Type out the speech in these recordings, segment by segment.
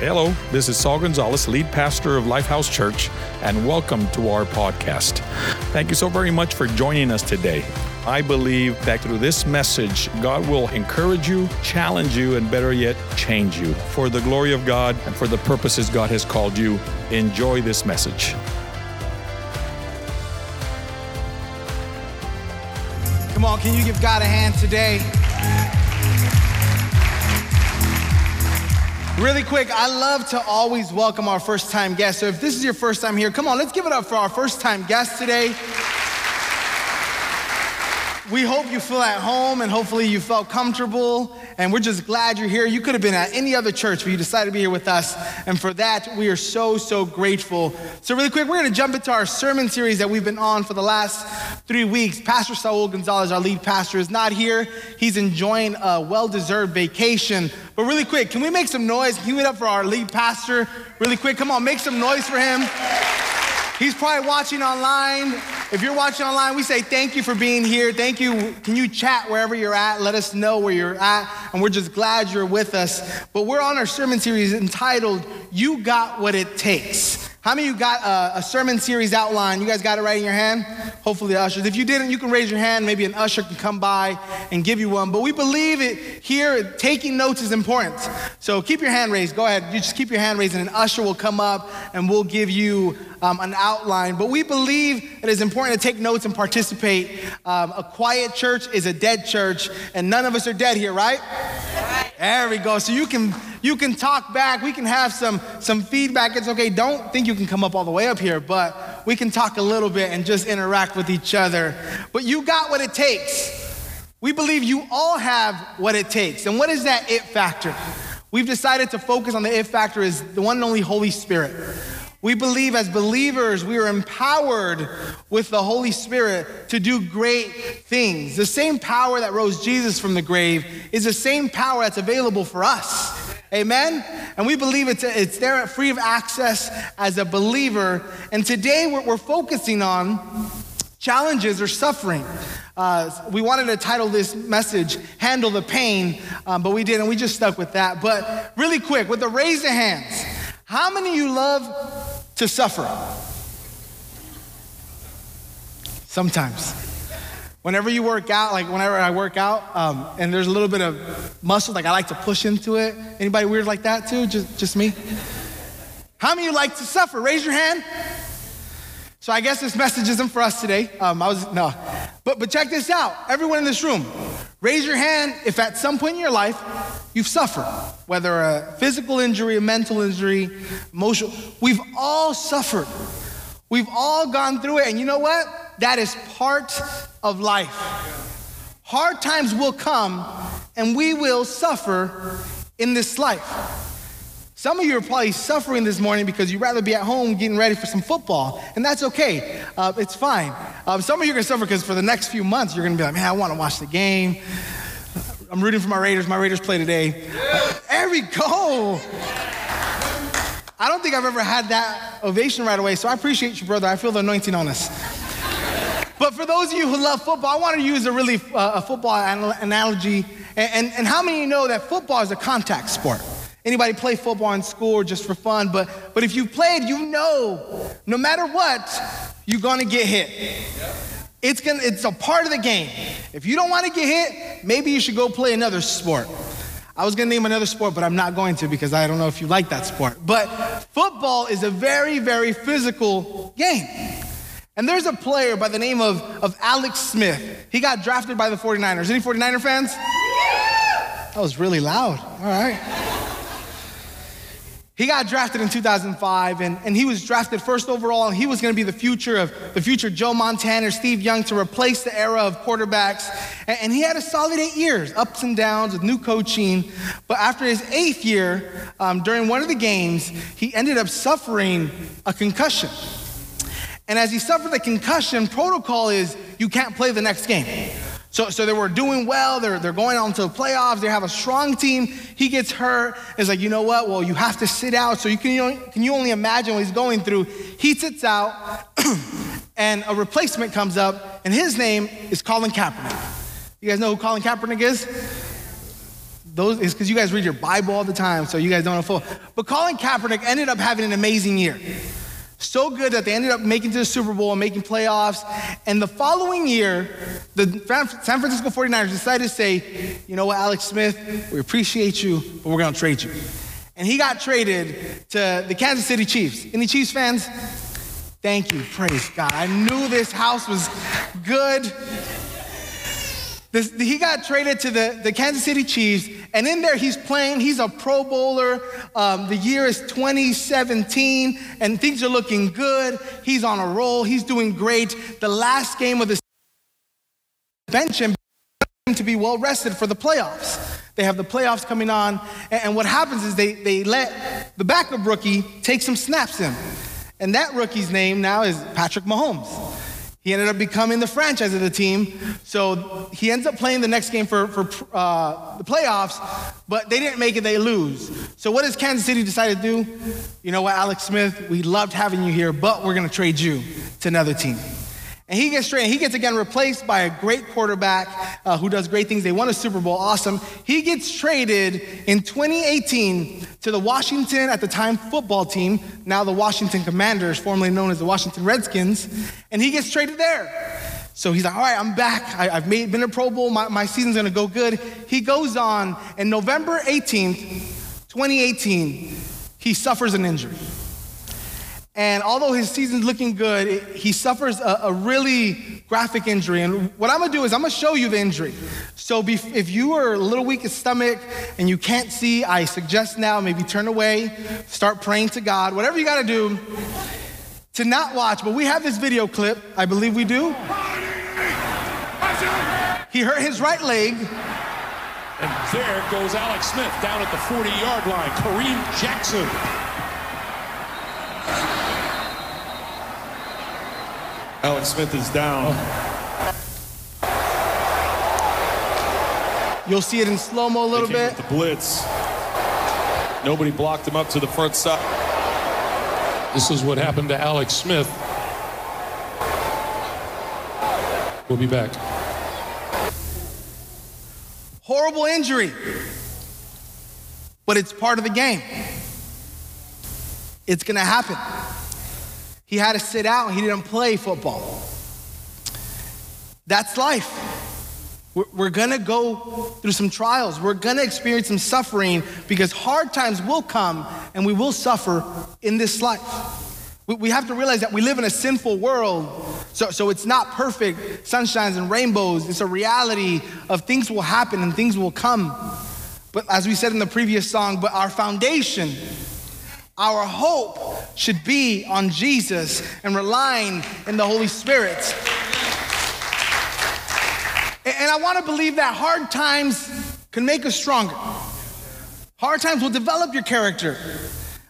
Hello, this is Saul Gonzalez, lead pastor of Lifehouse Church, and welcome to our podcast. Thank you so very much for joining us today. I believe that through this message, God will encourage you, challenge you, and better yet, change you for the glory of God and for the purposes God has called you. Enjoy this message. Come on, can you give God a hand today? Really quick, I love to always welcome our first time guests. So if this is your first time here, come on, let's give it up for our first time guests today. We hope you feel at home and hopefully you felt comfortable. And we're just glad you're here. You could have been at any other church, but you decided to be here with us. And for that, we are so, so grateful. So, really quick, we're going to jump into our sermon series that we've been on for the last three weeks. Pastor Saul Gonzalez, our lead pastor, is not here. He's enjoying a well deserved vacation. But, really quick, can we make some noise? Give it up for our lead pastor? Really quick, come on, make some noise for him. He's probably watching online. If you're watching online, we say thank you for being here. Thank you. Can you chat wherever you're at? Let us know where you're at. And we're just glad you're with us. But we're on our sermon series entitled, You Got What It Takes. How many of you got a, a, sermon series outline? You guys got it right in your hand? Hopefully, ushers. If you didn't, you can raise your hand. Maybe an usher can come by and give you one. But we believe it here, taking notes is important. So keep your hand raised. Go ahead. You just keep your hand raised, and an usher will come up and we'll give you um, an outline. But we believe it is important to take notes and participate. Um, a quiet church is a dead church, and none of us are dead here, right? There we go. So you can you can talk back. We can have some some feedback. It's okay. Don't think you can come up all the way up here, but we can talk a little bit and just interact with each other. But you got what it takes. We believe you all have what it takes. And what is that it factor? We've decided to focus on the it factor is the one and only Holy Spirit. We believe as believers, we are empowered with the Holy Spirit to do great things. The same power that rose Jesus from the grave is the same power that's available for us. Amen? And we believe it's, it's there free of access as a believer. And today we're, we're focusing on challenges or suffering. Uh, we wanted to title this message, Handle the Pain, um, but we didn't. We just stuck with that. But really quick, with the raise of hands, how many of you love to suffer? Sometimes. Whenever you work out, like whenever I work out, um, and there's a little bit of muscle, like I like to push into it. Anybody weird like that too? Just, just me? How many of you like to suffer? Raise your hand. So I guess this message isn't for us today. Um, I was no, but but check this out. Everyone in this room, raise your hand if at some point in your life you've suffered, whether a physical injury, a mental injury, emotional. We've all suffered. We've all gone through it, and you know what? That is part of life. Hard times will come, and we will suffer in this life. Some of you are probably suffering this morning because you'd rather be at home getting ready for some football, and that's okay. Uh, it's fine. Uh, some of you are going to suffer because for the next few months, you're going to be like, man, I want to watch the game. I'm rooting for my Raiders. My Raiders play today. Uh, we go. I don't think I've ever had that ovation right away, so I appreciate you, brother. I feel the anointing on us. But for those of you who love football, I want to use a really uh, a football analogy. And, and, and how many of you know that football is a contact sport? Anybody play football in school or just for fun? But, but if you've played, you know no matter what, you're gonna get hit. It's, gonna, it's a part of the game. If you don't wanna get hit, maybe you should go play another sport. I was gonna name another sport, but I'm not going to because I don't know if you like that sport. But football is a very, very physical game. And there's a player by the name of, of Alex Smith. He got drafted by the 49ers. Any 49er fans? That was really loud. All right. He got drafted in 2005, and, and he was drafted first overall, and he was going to be the future of the future Joe Montana, Steve Young to replace the era of quarterbacks. And, and, he had a solid eight years, ups and downs with new coaching. But after his eighth year, um, during one of the games, he ended up suffering a concussion. And as he suffered the concussion, protocol is you can't play the next game. So, so they were doing well. They're, they're going on to the playoffs. They have a strong team. He gets hurt. It's like, you know what? Well, you have to sit out. So you can, you know, can you only imagine what he's going through? He sits out, and a replacement comes up, and his name is Colin Kaepernick. You guys know who Colin Kaepernick is? those is because you guys read your Bible all the time, so you guys don't know full. But Colin Kaepernick ended up having an amazing year. So good that they ended up making to the Super Bowl and making playoffs. And the following year, the San Francisco 49ers decided to say, you know what, Alex Smith, we appreciate you, but we're going to trade you. And he got traded to the Kansas City Chiefs. Any Chiefs fans? Thank you. Praise God. I knew this house was good. This, he got traded to the, the Kansas City Chiefs, and in there he's playing. He's a Pro Bowler. Um, the year is 2017, and things are looking good. He's on a roll. He's doing great. The last game of the season bench him to be well rested for the playoffs. They have the playoffs coming on, and, and what happens is they, they let the backup rookie take some snaps in. And that rookie's name now is Patrick Mahomes. He ended up becoming the franchise of the team. So he ends up playing the next game for, for uh, the playoffs, but they didn't make it, they lose. So what does Kansas City decide to do? You know what, Alex Smith, we loved having you here, but we're going to trade you to another team. And he gets traded. He gets again replaced by a great quarterback uh, who does great things. They won a Super Bowl. Awesome. He gets traded in 2018 to the Washington, at the time, football team, now the Washington Commanders, formerly known as the Washington Redskins. And he gets traded there. So he's like, all right, I'm back. I, have made, been a Pro Bowl. My, my season's to go good. He goes on, and November 18th, 2018, he suffers an injury. And although his season's looking good, he suffers a, a, really graphic injury. And what I'm gonna do is I'm gonna show you the injury. So if you are a little weak in stomach and you can't see, I suggest now maybe turn away, start praying to God, whatever you gotta do to not watch. But we have this video clip, I believe we do. He hurt his right leg. And there goes Alex Smith down at the 40 yard line. Kareem Jackson Alex Smith is down. You'll see it in slow mo a little bit. The blitz. Nobody blocked him up to the front side. This is what happened to Alex Smith. We'll be back. Horrible injury, but it's part of the game. It's going to happen. He had to sit out, he didn't play football. That's life. We're gonna go through some trials. We're gonna experience some suffering because hard times will come and we will suffer in this life. We have to realize that we live in a sinful world, so, so it's not perfect, sunshines and rainbows. It's a reality of things will happen and things will come. But as we said in the previous song, but our foundation our hope should be on Jesus and relying in the Holy Spirit. And I want to believe that hard times can make us stronger. Hard times will develop your character.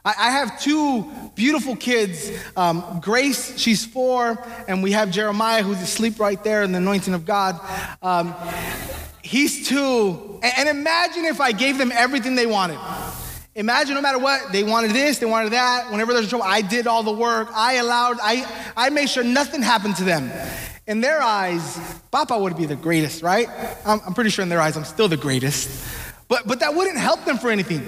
I have two beautiful kids. Um, Grace, she's four, and we have Jeremiah, who's asleep right there in the anointing of God. Um, he's two. And imagine if I gave them everything they wanted. Imagine no matter what, they wanted this, they wanted that. Whenever there's trouble, I did all the work. I allowed, I, I made sure nothing happened to them. In their eyes, Papa would be the greatest, right? I'm, I'm pretty sure in their eyes, I'm still the greatest. But, but that wouldn't help them for anything.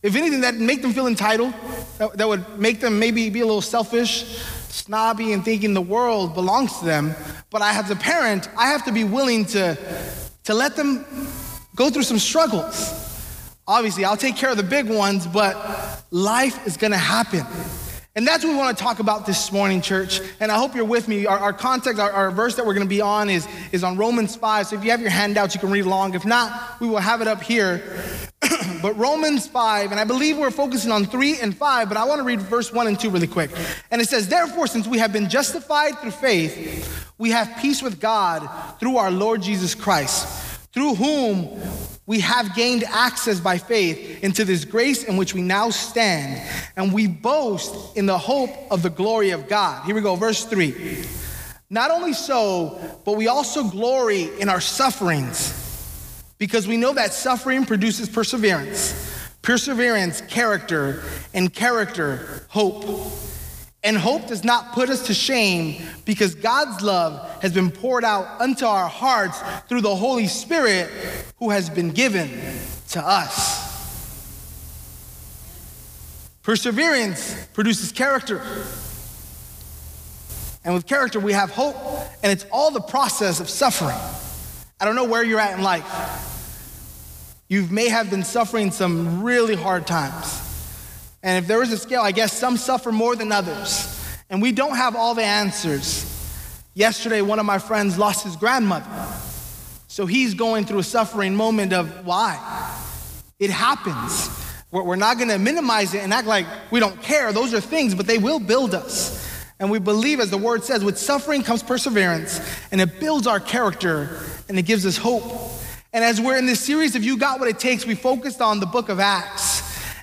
If anything, that'd make them feel entitled. That, that would make them maybe be a little selfish, snobby, and thinking the world belongs to them. But I, as a parent, I have to be willing to, to let them go through some struggles. Obviously, I'll take care of the big ones, but life is gonna happen. And that's what we want to talk about this morning, church. And I hope you're with me. Our, our context, our, our, verse that we're going to be on is, is on Romans 5. So if you have your handouts, you can read along. If not, we will have it up here. but Romans 5, and I believe we're focusing on 3 and 5, but I want to read verse 1 and 2 really quick. And it says, Therefore, since we have been justified through faith, we have peace with God through our Lord Jesus Christ through whom we have gained access by faith into this grace in which we now stand, and we boast in the hope of the glory of God. Here we go, verse 3. Not only so, but we also glory in our sufferings, because we know that suffering produces perseverance, perseverance, character, and character, hope. And hope does not put us to shame because God's love has been poured out unto our hearts through the Holy Spirit who has been given to us. Perseverance produces character. And with character, we have hope, and it's all the process of suffering. I don't know where you're at in life. You may have been suffering some really hard times. And if there is a scale, I guess some suffer more than others. And we don't have all the answers. Yesterday, one of my friends lost his grandmother. So he's going through a suffering moment of why? It happens. We're not going to minimize it and act like we don't care. Those are things, but they will build us. And we believe, as the word says, with suffering comes perseverance, and it builds our character and it gives us hope. And as we're in this series of You Got What It Takes, we focused on the book of Acts.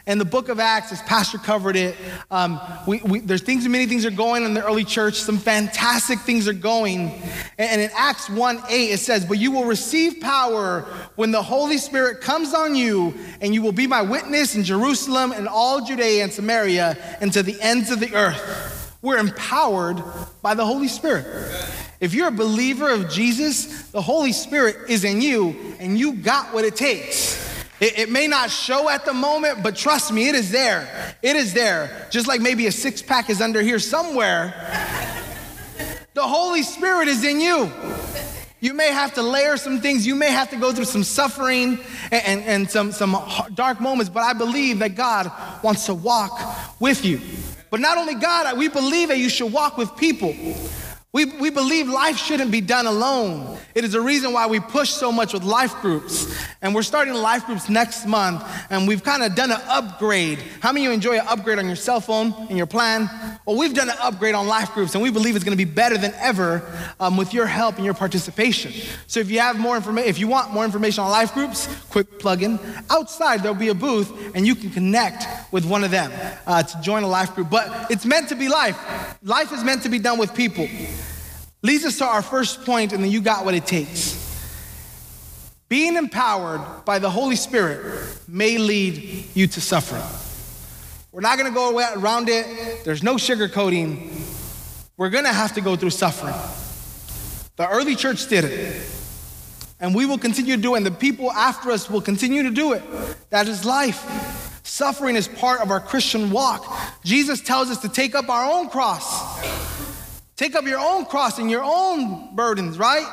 And the book of Acts, as Pastor covered it, um, we, we, there's things, many things are going in the early church. Some fantastic things are going. And, in Acts 1 8, it says, But you will receive power when the Holy Spirit comes on you, and you will be my witness in Jerusalem and all Judea and Samaria and to the ends of the earth. We're empowered by the Holy Spirit. If you're a believer of Jesus, the Holy Spirit is in you, and you got what it takes. It, it, may not show at the moment, but trust me, it is there. It is there. Just like maybe a six pack is under here somewhere. the Holy Spirit is in you. You may have to layer some things. You may have to go through some suffering and, and, and some, some dark moments, but I believe that God wants to walk with you. But not only God, we believe that you should walk with people. We, we believe life shouldn't be done alone. It is a reason why we push so much with life groups. And we're starting life groups next month, and we've kind of done an upgrade. How many of you enjoy an upgrade on your cell phone and your plan? Well, we've done an upgrade on life groups, and we believe it's going to be better than ever um, with your help and your participation. So if you have more information, if you want more information on life groups, quick plug in. Outside, there'll be a booth, and you can connect with one of them uh, to join a life group. But it's meant to be life. Life is meant to be done with people. Leads us to our first point, and then you got what it takes. Being empowered by the Holy Spirit may lead you to suffering. We're not gonna go around it, there's no sugarcoating. We're gonna have to go through suffering. The early church did it, and we will continue to do it, and the people after us will continue to do it. That is life. Suffering is part of our Christian walk. Jesus tells us to take up our own cross Take up your own cross and your own burdens, right?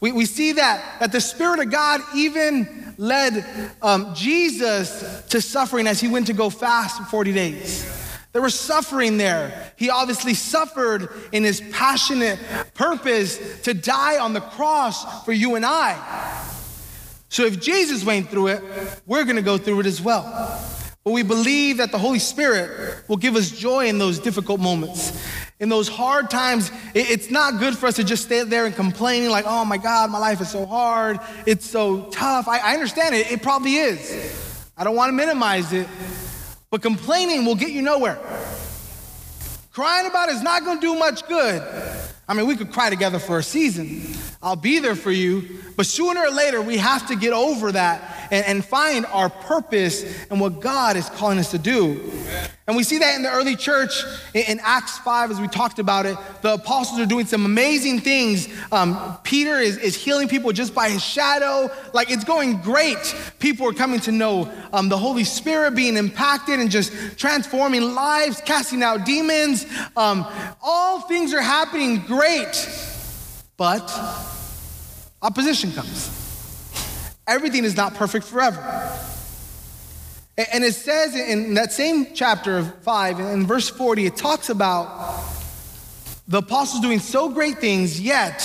We, we see that, that the Spirit of God even led um, Jesus to suffering as he went to go fast for 40 days. There was suffering there. He obviously suffered in his passionate purpose to die on the cross for you and I. So if Jesus went through it, we're going to go through it as well. But we believe that the Holy Spirit will give us joy in those difficult moments. In those hard times, it's not good for us to just stay there and complaining, like, oh my God, my life is so hard, it's so tough. I, I understand it, it probably is. I don't want to minimize it, but complaining will get you nowhere. Crying about it is not going to do much good. I mean, we could cry together for a season. I'll be there for you. But sooner or later, we have to get over that and, and find our purpose and what God is calling us to do. And we see that in the early church in, in Acts 5, as we talked about it. The apostles are doing some amazing things. Um, Peter is, is healing people just by his shadow. Like it's going great. People are coming to know um, the Holy Spirit, being impacted and just transforming lives, casting out demons. Um, all things are happening great. But opposition comes. Everything is not perfect forever. And it says in that same chapter of 5, in verse 40, it talks about the apostles doing so great things, yet,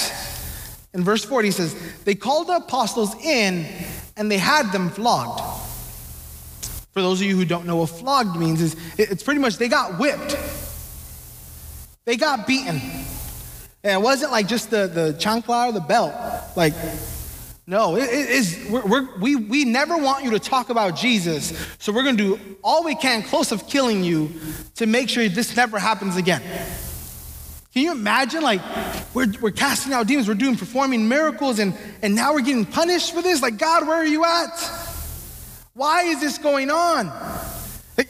in verse 40, it says, they called the apostles in and they had them flogged. For those of you who don't know what flogged means, is it's pretty much they got whipped. They got beaten. And it wasn't like just the, the chancla or the belt. Like, no, it, it we're, we're, we we never want you to talk about Jesus, so we're going to do all we can close of killing you to make sure this never happens again. Can you imagine, like, we're, we're casting out demons, we're doing, performing miracles, and, and now we're getting punished for this? Like, God, where are you at? Why is this going on?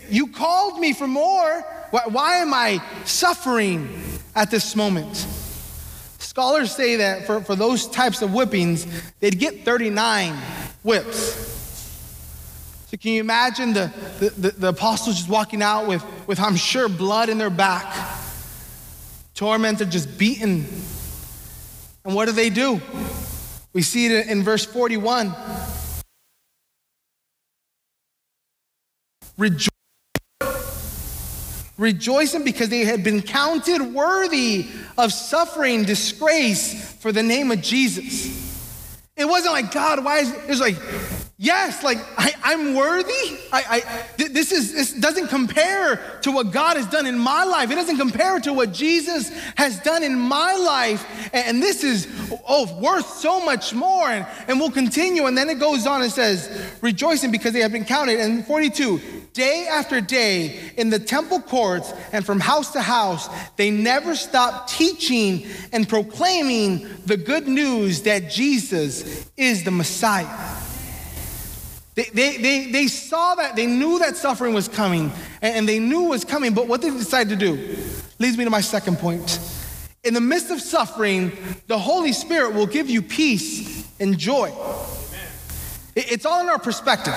You called me for more. Why, why am I suffering at this moment? Scholars say that for, for those types of whippings, they'd get 39 whips. So can you imagine the, the, the, the apostles just walking out with, with, I'm sure, blood in their back, tormented, just beaten. And what do they do? We see it in verse 41. Rejoice rejoicing because they had been counted worthy of suffering disgrace for the name of Jesus. It wasn't like, God, why is it? It was like, yes, like I, am worthy. I, I, this, is, this doesn't compare to what God has done in my life. It doesn't compare to what Jesus has done in my life. And this is, oh, worth so much more. And, and we'll continue. And then it goes on and says, rejoicing because they have been counted. And 42, day after day in the temple courts and from house to house, they never stopped teaching and proclaiming the good news that Jesus is the Messiah. They, they, they, they saw that, they knew that suffering was coming, and, and they knew it was coming, but what did they decide to do? Leads me to my second point. In the midst of suffering, the Holy Spirit will give you peace and joy. It, it's all in our perspective.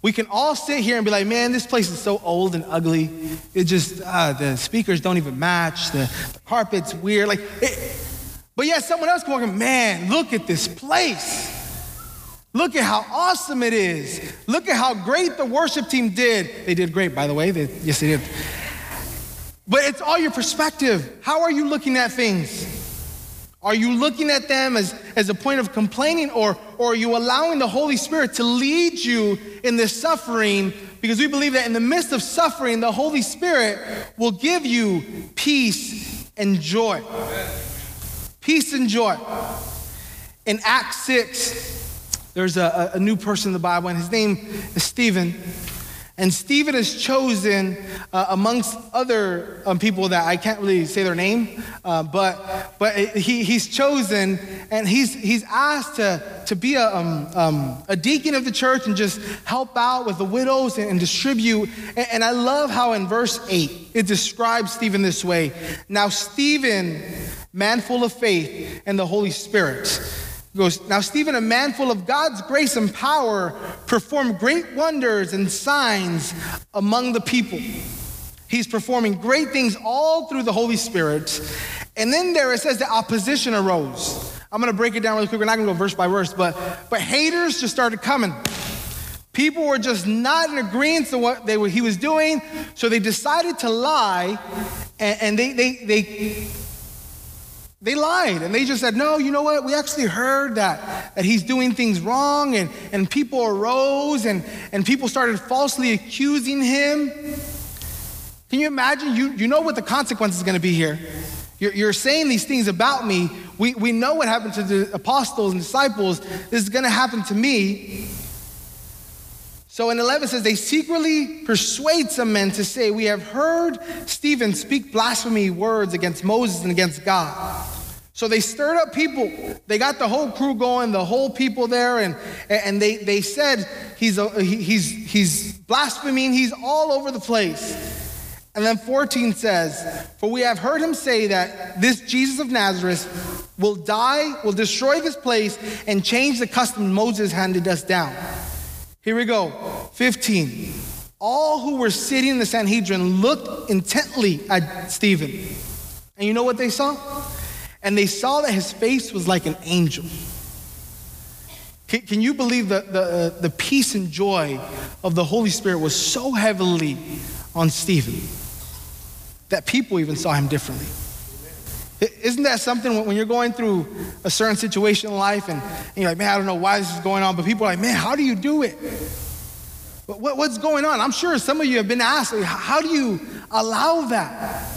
We can all sit here and be like, man, this place is so old and ugly. It just, uh, the speakers don't even match. The, the carpet's weird. Like, it, but yeah, someone else can walk in, man, look at this place. Look at how awesome it is. Look at how great the worship team did. They did great, by the way. They, yes, they did. But it's all your perspective. How are you looking at things? Are you looking at them as, as a point of complaining, or, or are you allowing the Holy Spirit to lead you in this suffering? Because we believe that in the midst of suffering, the Holy Spirit will give you peace and joy. Peace and joy. In Acts 6, there's a, a new person in the Bible, and his name is Stephen. And Stephen is chosen uh, amongst other um, people that I can't really say their name, uh, but, but he, he's chosen and he's, he's asked to, to be a, um, um, a deacon of the church and just help out with the widows and, and distribute. And, and I love how in verse 8 it describes Stephen this way Now, Stephen, man full of faith and the Holy Spirit, goes, Now, Stephen, a man full of God's grace and power, performed great wonders and signs among the people. He's performing great things all through the Holy Spirit. And then there it says that opposition arose. I'm going to break it down really quick. We're not going to go verse by verse, but, but haters just started coming. People were just not in agreement to what they he was doing, so they decided to lie, and, and they, they, they they lied and they just said, no, you know what? We actually heard that, that he's doing things wrong, and, and people arose and, and people started falsely accusing him. Can you imagine? You, you know what the consequence is going to be here. You're, you're saying these things about me. We, we know what happened to the apostles and disciples. This is going to happen to me. So in 11 says, they secretly persuade some men to say, We have heard Stephen speak blasphemy words against Moses and against God. So they stirred up people. They got the whole crew going, the whole people there, and, and they, they said he's, a, he's, he's blaspheming, he's all over the place. And then 14 says, For we have heard him say that this Jesus of Nazareth will die, will destroy this place, and change the custom Moses handed us down. Here we go. 15. All who were sitting in the Sanhedrin looked intently at Stephen. And you know what they saw? And they saw that his face was like an angel. Can, you believe that the, uh, the peace and joy of the Holy Spirit was so heavily on Stephen that people even saw him differently? Isn't that something when you're going through a certain situation in life and, you're like, man, I don't know why this is going on, but people are like, man, how do you do it? what's going on? I'm sure some of you have been asked, how do you allow that?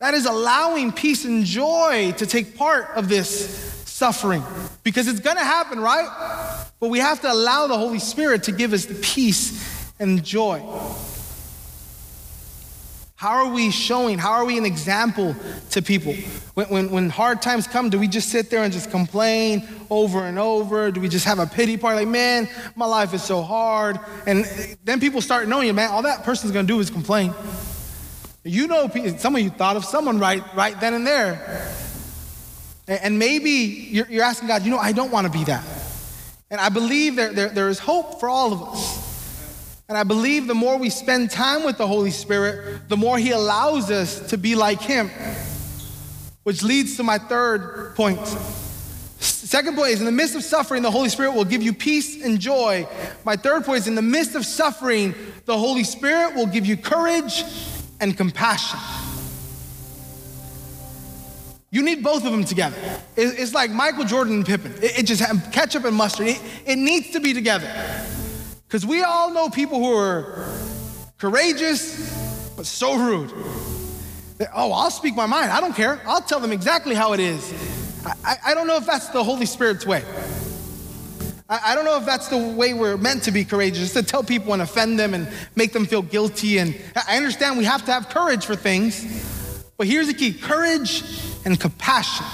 That is allowing peace and joy to take part of this suffering because it's going to happen, right? But we have to allow the Holy Spirit to give us the peace and joy. How are we showing? How are we an example to people? When, when, when, hard times come, do we just sit there and just complain over and over? Do we just have a pity party like, man, my life is so hard? And then people start knowing you, man, all that person's gonna do is complain. You know, some of you thought of someone right, right then and there. And maybe you're, you're asking God, you know, I don't wanna be that. And I believe there, there, there is hope for all of us. And I believe the more we spend time with the Holy Spirit, the more He allows us to be like Him. Which leads to my third point. Second point is in the midst of suffering, the Holy Spirit will give you peace and joy. My third point is in the midst of suffering, the Holy Spirit will give you courage and compassion. You need both of them together. It's like Michael Jordan and Pippen. It just ketchup and mustard. It, it needs to be together. Because we all know people who are courageous, but so rude. Oh, I'll speak my mind. I don't care. I'll tell them exactly how it is. I, I don't know if that's the Holy Spirit's way. I, I don't know if that's the way we're meant to be courageous, to tell people and offend them and make them feel guilty. And I understand we have to have courage for things, but here's the key courage and compassion.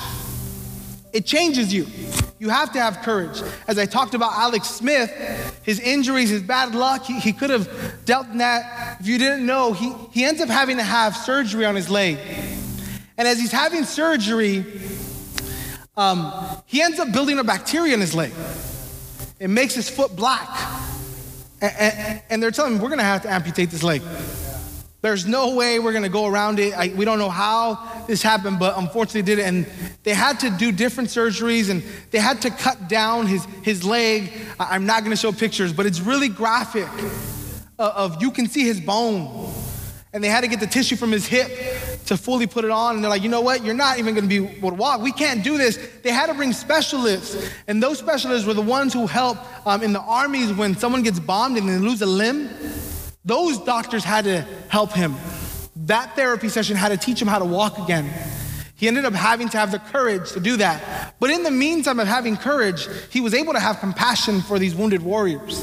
It changes you. You have to have courage. As I talked about Alex Smith, his injuries, his bad luck, he, he could have dealt in that. If you didn't know, he, he ends up having to have surgery on his leg. And as he's having surgery, um, he ends up building a bacteria in his leg. It makes his foot black. And, and, and they're telling him, we're gonna have to amputate this leg. There's no way we're gonna go around it. I, we don't know how this happened, but unfortunately did it. And they had to do different surgeries and they had to cut down his, his leg. I'm not gonna show pictures, but it's really graphic of you can see his bone. And they had to get the tissue from his hip to fully put it on. And they're like, you know what? You're not even gonna be able to walk. We can't do this. They had to bring specialists. And those specialists were the ones who help um, in the armies when someone gets bombed and they lose a limb. Those doctors had to help him. That therapy session had to teach him how to walk again. He ended up having to have the courage to do that. But in the meantime of having courage, he was able to have compassion for these wounded warriors.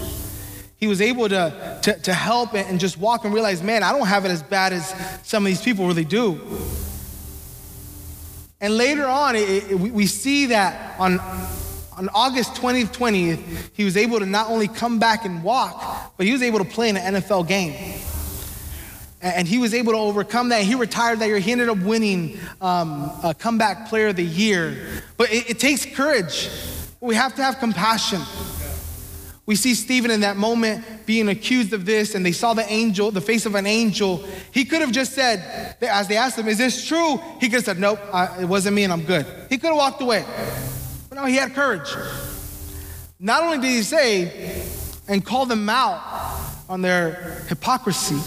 He was able to, to, to help and just walk and realize, man, I don't have it as bad as some of these people really do. And later on, it, it, we see that on on August 20th, 20th, he was able to not only come back and walk, but he was able to play in an NFL game. And he was able to overcome that. He retired that year. He ended up winning um, a comeback player of the year. But it, it takes courage. We have to have compassion. We see Stephen in that moment being accused of this, and they saw the angel, the face of an angel. He could have just said, as they asked him, Is this true? He could have said, Nope, it wasn't me, and I'm good. He could have walked away. But no, he had courage. Not only did he say and call them out on their hypocrisy,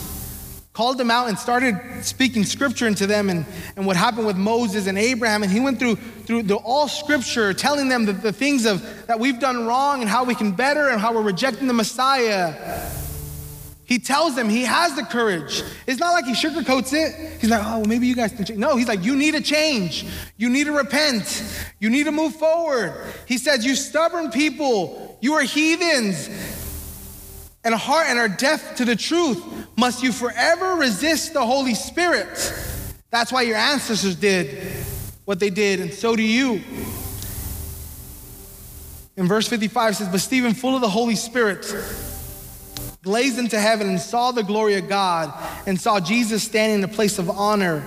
called them out and started speaking scripture into them and, and what happened with Moses and Abraham. And he went through, through the, all scripture, telling them the, the things of, that we've done wrong and how we can better and how we're rejecting the Messiah. He tells them he has the courage. It's not like he sugarcoats it. He's like, oh, well, maybe you guys can change. No, he's like, you need to change. You need to repent. You need to move forward. He says, you stubborn people, you are heathens and heart and are deaf to the truth. Must you forever resist the Holy Spirit? That's why your ancestors did what they did, and so do you. In verse 55 says, But Stephen, full of the Holy Spirit, gazed into heaven and saw the glory of God and saw Jesus standing in a place of honor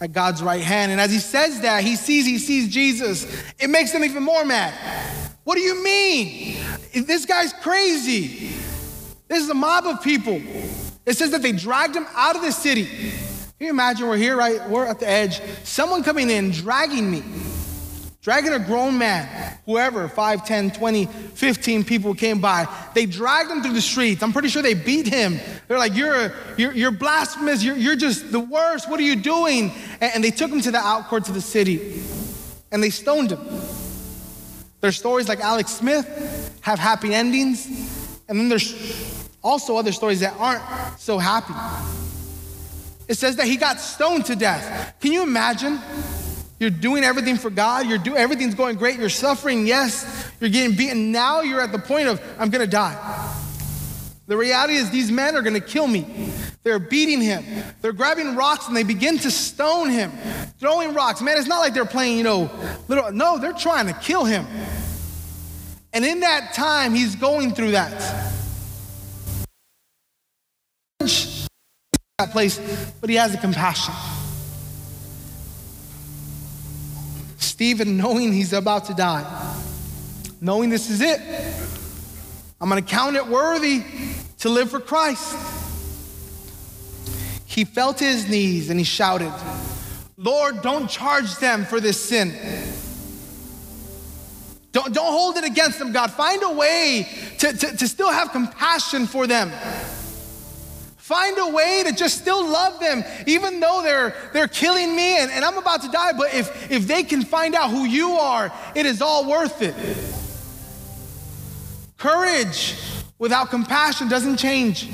at God's right hand. And as he says that, he sees, he sees Jesus. It makes him even more mad. What do you mean? This guy's crazy. This is a mob of people. It says that they dragged him out of the city. Can you imagine we're here, right? We're at the edge. Someone coming in, dragging me dragging a grown man, whoever, 5, 10, 20, 15 people came by. They dragged him through the streets. I'm pretty sure they beat him. They're like, You're, you're, you're blasphemous. You're, you're just the worst. What are you doing? And, and they took him to the outcourts of the city and they stoned him. There's stories like Alex Smith have happy endings, and then there's also other stories that aren't so happy. It says that he got stoned to death. Can you imagine? You're doing everything for God. You're doing everything's going great. You're suffering. Yes, you're getting beaten. Now you're at the point of I'm going to die. The reality is these men are going to kill me. They're beating him. They're grabbing rocks and they begin to stone him, throwing rocks. Man, it's not like they're playing, you know, little. No, they're trying to kill him. And in that time, he's going through that. That place, but he has a compassion. Stephen, knowing he's about to die, knowing this is it, I'm going to count it worthy to live for Christ. He fell to his knees and he shouted, Lord, don't charge them for this sin. Don't, don't hold it against them, God. Find a way to, to, to still have compassion for them. Find a way to just still love them, even though they're, they're killing me and, and I'm about to die. But if, if they can find out who you are, it is all worth it. Courage without compassion doesn't change.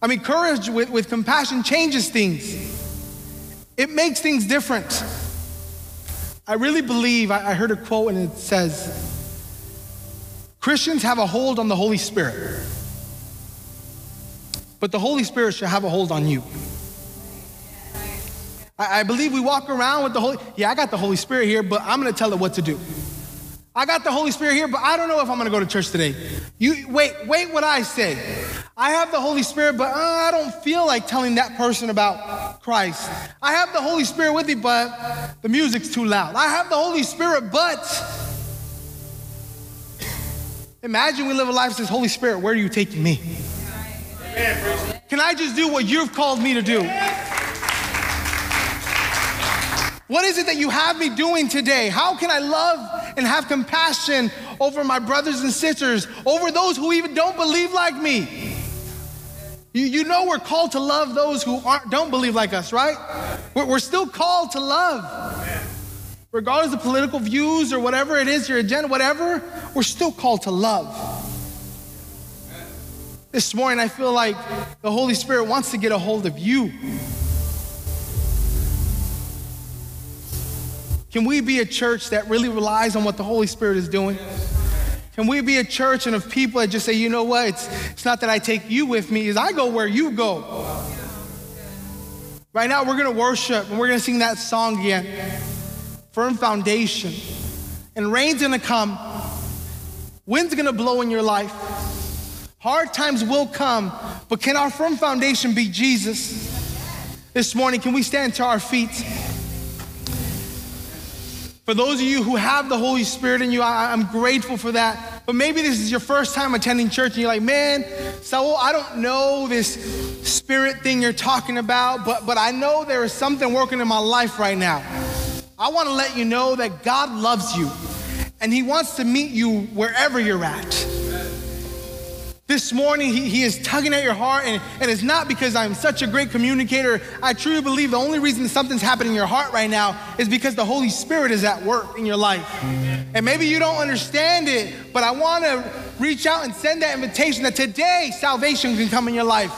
I mean, courage with, with compassion changes things, it makes things different. I really believe, I, I heard a quote and it says, Christians have a hold on the Holy Spirit but the Holy Spirit should have a hold on you. I, I believe we walk around with the Holy, yeah, I got the Holy Spirit here, but I'm gonna tell it what to do. I got the Holy Spirit here, but I don't know if I'm gonna go to church today. You wait, wait what I say. I have the Holy Spirit, but uh, I don't feel like telling that person about Christ. I have the Holy Spirit with me, but the music's too loud. I have the Holy Spirit, but imagine we live a life that says, Holy Spirit, where are you taking me? Can I just do what you've called me to do? What is it that you have me doing today? How can I love and have compassion over my brothers and sisters, over those who even don't believe like me? You, you know we're called to love those who aren't, don't believe like us, right? We're, we're still called to love. Regardless of political views or whatever it is, your agenda, whatever, we're still called to love. This morning, I feel like the Holy Spirit wants to get a hold of you. Can we be a church that really relies on what the Holy Spirit is doing? Can we be a church and of people that just say, you know what, it's, it's not that I take you with me, is I go where you go. Right now, we're gonna worship and we're gonna sing that song again. Firm foundation. And rain's gonna come, wind's gonna blow in your life. Hard times will come, but can our firm foundation be Jesus? This morning, can we stand to our feet? For those of you who have the Holy Spirit in you, I, am grateful for that. But maybe this is your first time attending church and you're like, man, Saul, I don't know this spirit thing you're talking about, but, but I know there is something working in my life right now. I want to let you know that God loves you and He wants to meet you wherever you're at. This morning, he, he is tugging at your heart, and, and it's not because I'm such a great communicator. I truly believe the only reason something's happening in your heart right now is because the Holy Spirit is at work in your life. And maybe you don't understand it, but I want to reach out and send that invitation that today salvation can come in your life.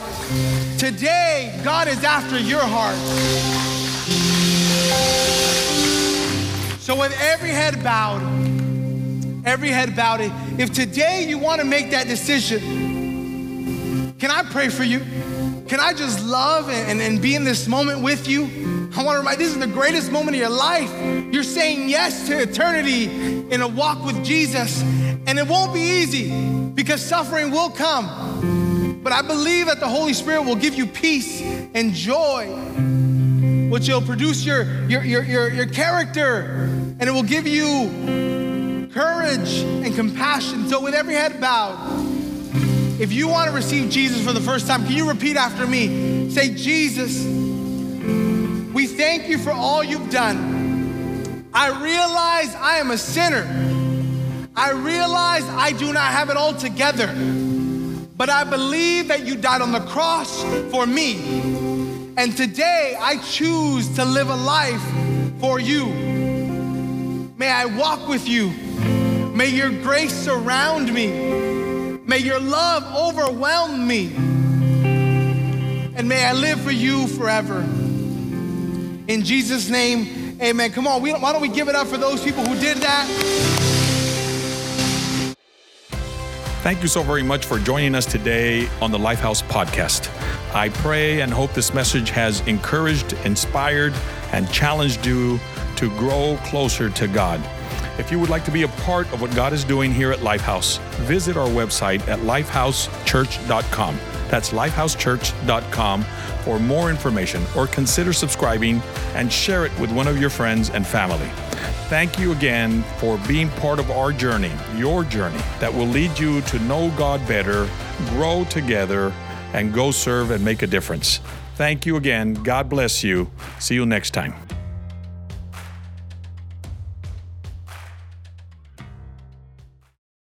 Today, God is after your heart. So, with every head bowed, every head bowed, if today you want to make that decision, can I pray for you? Can I just love and, and, and, be in this moment with you? I want to remind this is the greatest moment of your life. You're saying yes to eternity in a walk with Jesus. And it won't be easy because suffering will come. But I believe that the Holy Spirit will give you peace and joy, which will produce your, your, your, your, your character and it will give you courage and compassion. So, with every head bowed, if you want to receive Jesus for the first time, can you repeat after me? Say, Jesus, we thank you for all you've done. I realize I am a sinner. I realize I do not have it all together. But I believe that you died on the cross for me. And today I choose to live a life for you. May I walk with you. May your grace surround me. May your love overwhelm me. And may I live for you forever. In Jesus' name, amen. Come on, why don't we give it up for those people who did that? Thank you so very much for joining us today on the Lifehouse podcast. I pray and hope this message has encouraged, inspired, and challenged you to grow closer to God. If you would like to be a part of what God is doing here at Lifehouse, visit our website at lifehousechurch.com. That's lifehousechurch.com for more information or consider subscribing and share it with one of your friends and family. Thank you again for being part of our journey, your journey, that will lead you to know God better, grow together, and go serve and make a difference. Thank you again. God bless you. See you next time.